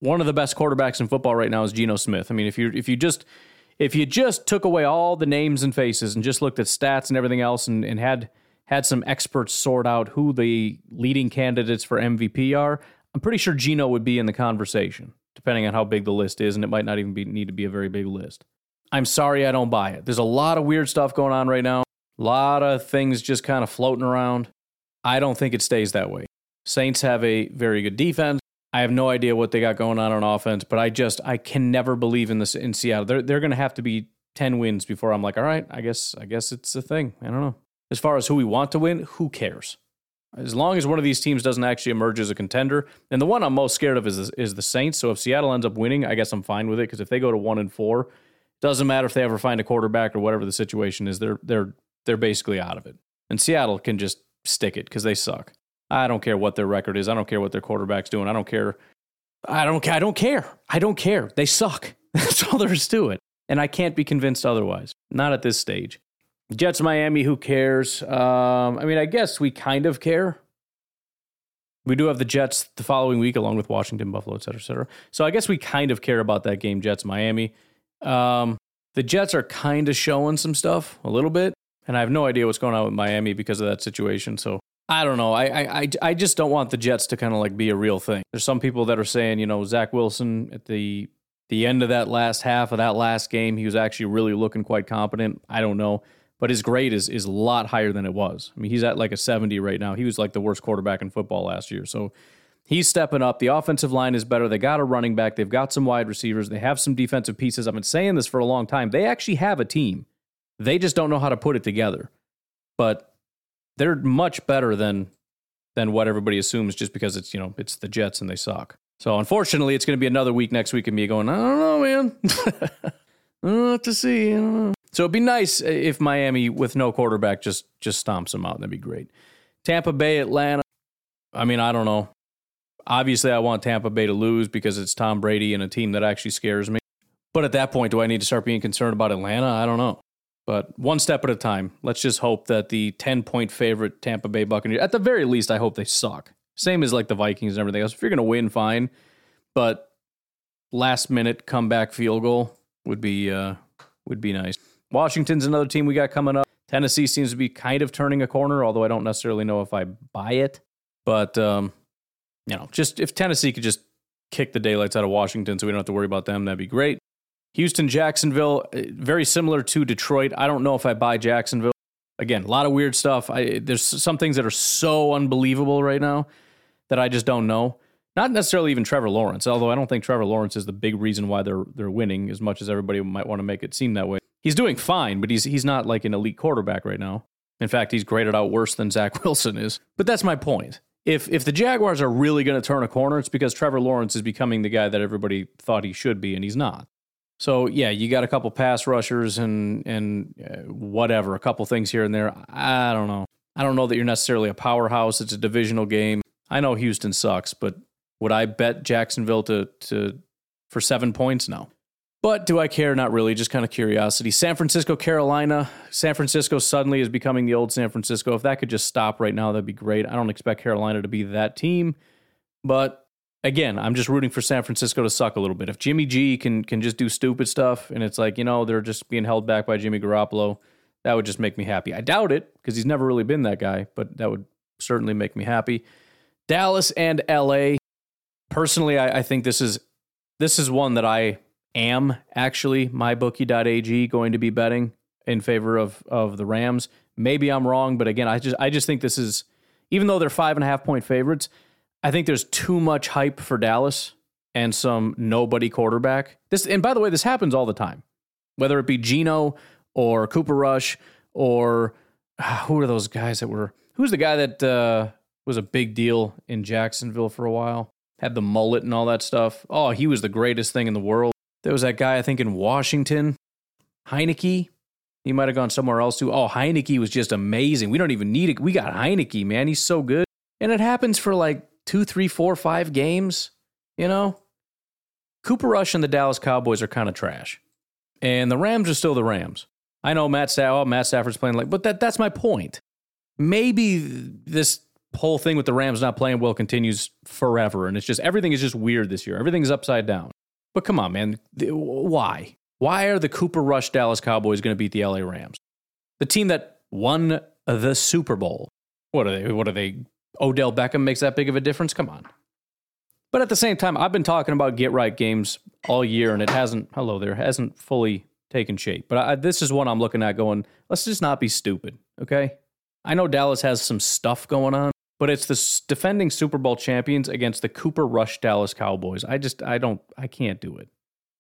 one of the best quarterbacks in football right now is Geno Smith. I mean, if you if you just if you just took away all the names and faces and just looked at stats and everything else and, and had had some experts sort out who the leading candidates for MVP are, I'm pretty sure Geno would be in the conversation, depending on how big the list is, and it might not even be, need to be a very big list. I'm sorry I don't buy it. There's a lot of weird stuff going on right now. A lot of things just kind of floating around. I don't think it stays that way. Saints have a very good defense. I have no idea what they got going on on offense, but I just I can never believe in this in Seattle. They're they're going to have to be 10 wins before I'm like, "All right, I guess I guess it's a thing." I don't know. As far as who we want to win, who cares? As long as one of these teams doesn't actually emerge as a contender, and the one I'm most scared of is is the Saints. So if Seattle ends up winning, I guess I'm fine with it because if they go to one and four, doesn't matter if they ever find a quarterback or whatever the situation is. They're they're they're basically out of it. And Seattle can just stick it because they suck. I don't care what their record is. I don't care what their quarterback's doing. I don't care. I don't. care. I don't care. I don't care. They suck. That's all there is to it. And I can't be convinced otherwise. Not at this stage. Jets Miami. Who cares? Um, I mean, I guess we kind of care. We do have the Jets the following week, along with Washington, Buffalo, et cetera, et cetera. So I guess we kind of care about that game, Jets Miami. Um, the Jets are kind of showing some stuff a little bit, and I have no idea what's going on with Miami because of that situation. So I don't know. I I I just don't want the Jets to kind of like be a real thing. There's some people that are saying, you know, Zach Wilson at the the end of that last half of that last game, he was actually really looking quite competent. I don't know, but his grade is is a lot higher than it was. I mean, he's at like a 70 right now. He was like the worst quarterback in football last year. So he's stepping up. The offensive line is better. They got a running back. They've got some wide receivers. They have some defensive pieces. I've been saying this for a long time. They actually have a team. They just don't know how to put it together. But they're much better than than what everybody assumes just because it's, you know, it's the Jets and they suck. So unfortunately, it's going to be another week next week of me going, I don't know, man. I don't know what to see. So it'd be nice if Miami with no quarterback just just stomps them out. That'd be great. Tampa Bay, Atlanta. I mean, I don't know. Obviously, I want Tampa Bay to lose because it's Tom Brady and a team that actually scares me. But at that point, do I need to start being concerned about Atlanta? I don't know. But one step at a time. Let's just hope that the 10 point favorite Tampa Bay Buccaneers, at the very least, I hope they suck. Same as like the Vikings and everything else. If you're going to win, fine. But last minute comeback field goal would be uh, would be nice. Washington's another team we got coming up. Tennessee seems to be kind of turning a corner, although I don't necessarily know if I buy it. But um, you know, just if Tennessee could just kick the daylights out of Washington so we don't have to worry about them, that'd be great. Houston, Jacksonville, uh, very similar to Detroit. I don't know if I buy Jacksonville. Again, a lot of weird stuff. I, there's some things that are so unbelievable right now that I just don't know. Not necessarily even Trevor Lawrence, although I don't think Trevor Lawrence is the big reason why they're they're winning as much as everybody might want to make it seem that way. He's doing fine, but he's he's not like an elite quarterback right now. In fact, he's graded out worse than Zach Wilson is. But that's my point if if the Jaguars are really going to turn a corner, it's because Trevor Lawrence is becoming the guy that everybody thought he should be, and he's not. So yeah, you got a couple pass rushers and and uh, whatever, a couple things here and there. I don't know. I don't know that you're necessarily a powerhouse. It's a divisional game. I know Houston sucks, but would I bet Jacksonville to to for seven points? No. But do I care? Not really. Just kind of curiosity. San Francisco, Carolina. San Francisco suddenly is becoming the old San Francisco. If that could just stop right now, that'd be great. I don't expect Carolina to be that team. But again, I'm just rooting for San Francisco to suck a little bit. If Jimmy G can can just do stupid stuff and it's like, you know, they're just being held back by Jimmy Garoppolo, that would just make me happy. I doubt it because he's never really been that guy, but that would certainly make me happy. Dallas and LA. Personally, I, I think this is this is one that I am actually mybookie.ag going to be betting in favor of of the Rams. Maybe I'm wrong, but again, I just I just think this is even though they're five and a half point favorites, I think there's too much hype for Dallas and some nobody quarterback. This and by the way, this happens all the time. Whether it be Geno or Cooper Rush or ah, who are those guys that were? Who's the guy that uh, was a big deal in Jacksonville for a while? Had the mullet and all that stuff. Oh, he was the greatest thing in the world. There was that guy I think in Washington, Heinicke. He might have gone somewhere else too. Oh, Heinicke was just amazing. We don't even need it. We got Heinicke, man. He's so good. And it happens for like two, three, four, five games. You know, Cooper Rush and the Dallas Cowboys are kind of trash, and the Rams are still the Rams. I know Matt Stafford, oh, Matt Stafford's playing like, but that that's my point. Maybe this whole thing with the Rams not playing well continues forever, and it's just everything is just weird this year. Everything's upside down. But come on, man, why? Why are the Cooper Rush Dallas Cowboys going to beat the LA Rams? The team that won the Super Bowl. What are they? What are they? Odell Beckham makes that big of a difference? Come on. But at the same time, I've been talking about get right games all year, and it hasn't. Hello there, hasn't fully taken shape. But I, this is one I'm looking at. Going, let's just not be stupid, okay? I know Dallas has some stuff going on, but it's the defending Super Bowl champions against the Cooper Rush Dallas Cowboys. I just, I don't, I can't do it.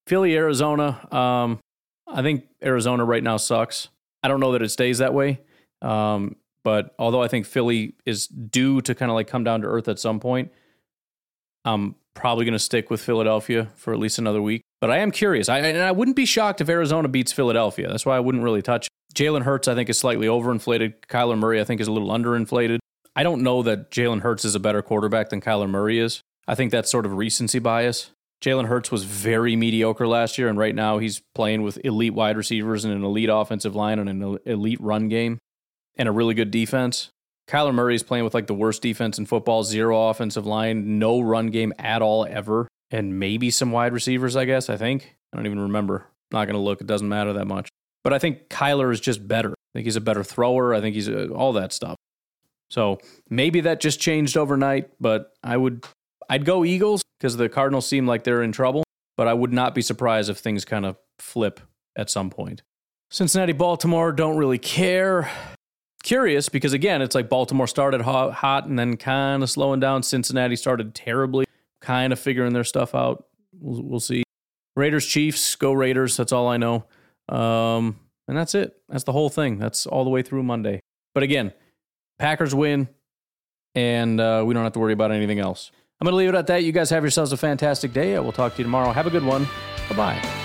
Philly, Arizona. Um, I think Arizona right now sucks. I don't know that it stays that way. Um, but although I think Philly is due to kind of like come down to earth at some point, I'm probably going to stick with Philadelphia for at least another week. But I am curious. I, and I wouldn't be shocked if Arizona beats Philadelphia. That's why I wouldn't really touch. Jalen Hurts, I think, is slightly overinflated. Kyler Murray, I think, is a little underinflated. I don't know that Jalen Hurts is a better quarterback than Kyler Murray is. I think that's sort of recency bias. Jalen Hurts was very mediocre last year, and right now he's playing with elite wide receivers and an elite offensive line and an elite run game and a really good defense. Kyler Murray is playing with like the worst defense in football, zero offensive line, no run game at all ever, and maybe some wide receivers, I guess. I think. I don't even remember. Not going to look. It doesn't matter that much. But I think Kyler is just better. I think he's a better thrower. I think he's a, all that stuff. So maybe that just changed overnight, but I would I'd go Eagles because the Cardinals seem like they're in trouble, but I would not be surprised if things kind of flip at some point. Cincinnati Baltimore don't really care curious because again, it's like Baltimore started hot, hot and then kind of slowing down. Cincinnati started terribly, kind of figuring their stuff out. We'll, we'll see. Raiders, Chiefs, go Raiders. That's all I know. Um, and that's it. That's the whole thing. That's all the way through Monday. But again, Packers win, and uh, we don't have to worry about anything else. I'm going to leave it at that. You guys have yourselves a fantastic day. I will talk to you tomorrow. Have a good one. Bye bye.